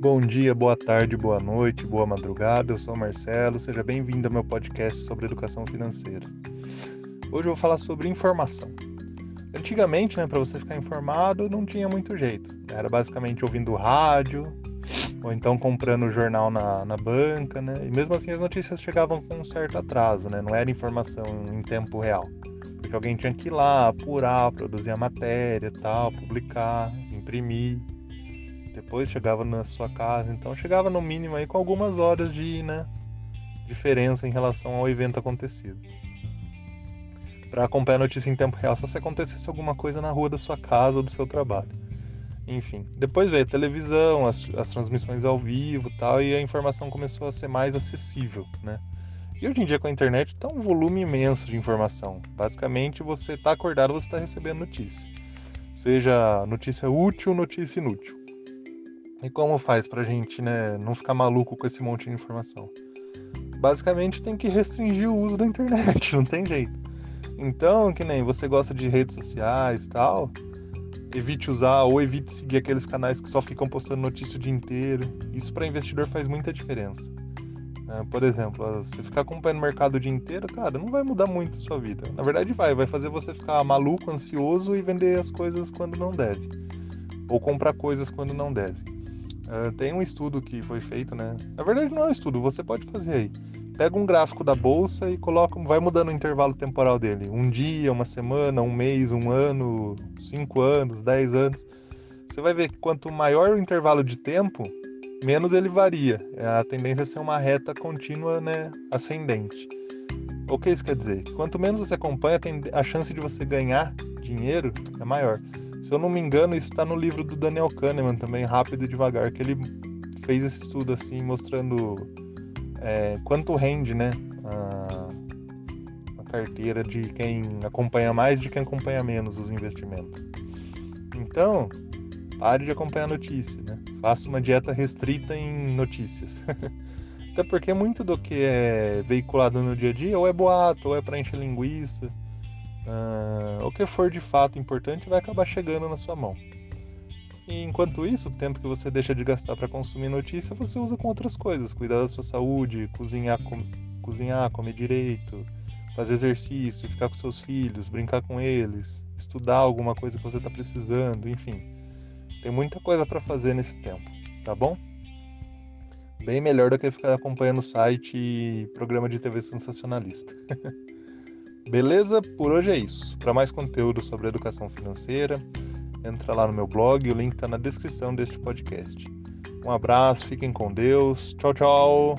Bom dia, boa tarde, boa noite, boa madrugada. Eu sou o Marcelo, seja bem-vindo ao meu podcast sobre educação financeira. Hoje eu vou falar sobre informação. Antigamente, né, para você ficar informado, não tinha muito jeito. Era basicamente ouvindo rádio ou então comprando o jornal na, na banca, né? E mesmo assim as notícias chegavam com um certo atraso, né? Não era informação em tempo real. Porque alguém tinha que ir lá, apurar, produzir a matéria, tal, publicar, imprimir depois chegava na sua casa, então chegava no mínimo aí com algumas horas de né, diferença em relação ao evento acontecido. Para acompanhar a notícia em tempo real, só se acontecesse alguma coisa na rua da sua casa ou do seu trabalho. Enfim, depois veio a televisão, as, as transmissões ao vivo tal, e a informação começou a ser mais acessível, né? E hoje em dia com a internet está um volume imenso de informação. Basicamente, você está acordado, você está recebendo notícia. Seja notícia útil, notícia inútil. E como faz pra gente, né, não ficar maluco com esse monte de informação? Basicamente tem que restringir o uso da internet, não tem jeito. Então, que nem você gosta de redes sociais e tal, evite usar ou evite seguir aqueles canais que só ficam postando notícia o dia inteiro. Isso para investidor faz muita diferença. É, por exemplo, você ficar acompanhando o mercado o dia inteiro, cara, não vai mudar muito a sua vida. Na verdade, vai, vai fazer você ficar maluco, ansioso e vender as coisas quando não deve, ou comprar coisas quando não deve. Uh, tem um estudo que foi feito, né? Na verdade não é um estudo, você pode fazer aí. Pega um gráfico da bolsa e coloca, vai mudando o intervalo temporal dele. Um dia, uma semana, um mês, um ano, cinco anos, dez anos. Você vai ver que quanto maior o intervalo de tempo, menos ele varia. A tendência é ser uma reta contínua, né, ascendente. O que isso quer dizer? Quanto menos você acompanha, a chance de você ganhar dinheiro é maior. Se eu não me engano, isso está no livro do Daniel Kahneman também, Rápido e Devagar, que ele fez esse estudo assim, mostrando é, quanto rende, né? A, a, carteira de quem acompanha mais de quem acompanha menos os investimentos. Então, pare de acompanhar notícia, né? Faça uma dieta restrita em notícias. Até porque muito do que é veiculado no dia a dia ou é boato, ou é para encher linguiça uh, o que for de fato importante vai acabar chegando na sua mão. E enquanto isso, o tempo que você deixa de gastar para consumir notícia, você usa com outras coisas, cuidar da sua saúde, cozinhar, com... cozinhar, comer direito, fazer exercício, ficar com seus filhos, brincar com eles, estudar alguma coisa que você está precisando, enfim. Tem muita coisa para fazer nesse tempo, tá bom? Bem melhor do que ficar acompanhando o site e programa de TV sensacionalista. Beleza? Por hoje é isso. Para mais conteúdo sobre educação financeira, entra lá no meu blog, o link está na descrição deste podcast. Um abraço, fiquem com Deus. Tchau, tchau.